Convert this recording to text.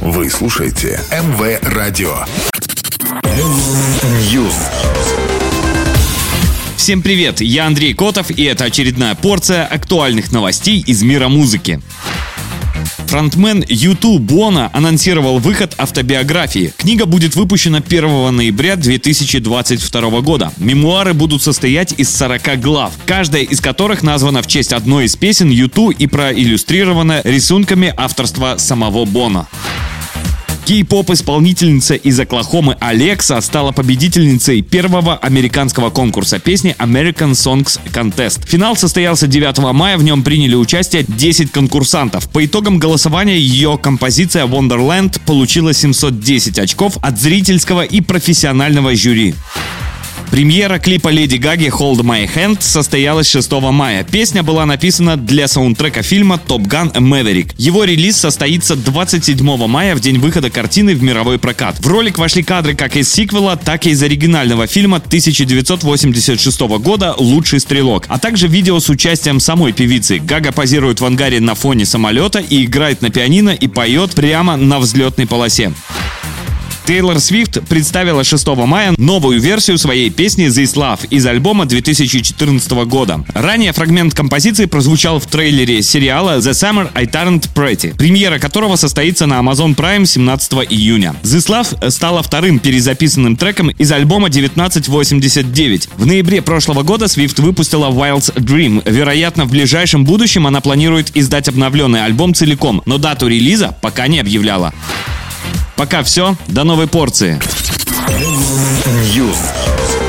Вы слушаете МВ Радио. News. Всем привет, я Андрей Котов, и это очередная порция актуальных новостей из мира музыки. Фронтмен U2 Бона анонсировал выход автобиографии. Книга будет выпущена 1 ноября 2022 года. Мемуары будут состоять из 40 глав, каждая из которых названа в честь одной из песен U2 и проиллюстрирована рисунками авторства самого Бона. Кей-поп-исполнительница из Оклахомы Алекса стала победительницей первого американского конкурса песни American Songs Contest. Финал состоялся 9 мая, в нем приняли участие 10 конкурсантов. По итогам голосования ее композиция Wonderland получила 710 очков от зрительского и профессионального жюри. Премьера клипа Леди Гаги «Hold My Hand» состоялась 6 мая. Песня была написана для саундтрека фильма «Топ Ган Мэверик». Его релиз состоится 27 мая, в день выхода картины в мировой прокат. В ролик вошли кадры как из сиквела, так и из оригинального фильма 1986 года «Лучший стрелок», а также видео с участием самой певицы. Гага позирует в ангаре на фоне самолета и играет на пианино и поет прямо на взлетной полосе. Тейлор Свифт представила 6 мая новую версию своей песни «This Love» из альбома 2014 года. Ранее фрагмент композиции прозвучал в трейлере сериала «The Summer I Turned Pretty», премьера которого состоится на Amazon Prime 17 июня. «This Love» стала вторым перезаписанным треком из альбома 1989. В ноябре прошлого года Свифт выпустила «Wild's Dream». Вероятно, в ближайшем будущем она планирует издать обновленный альбом целиком, но дату релиза пока не объявляла. Пока все, до новой порции. News.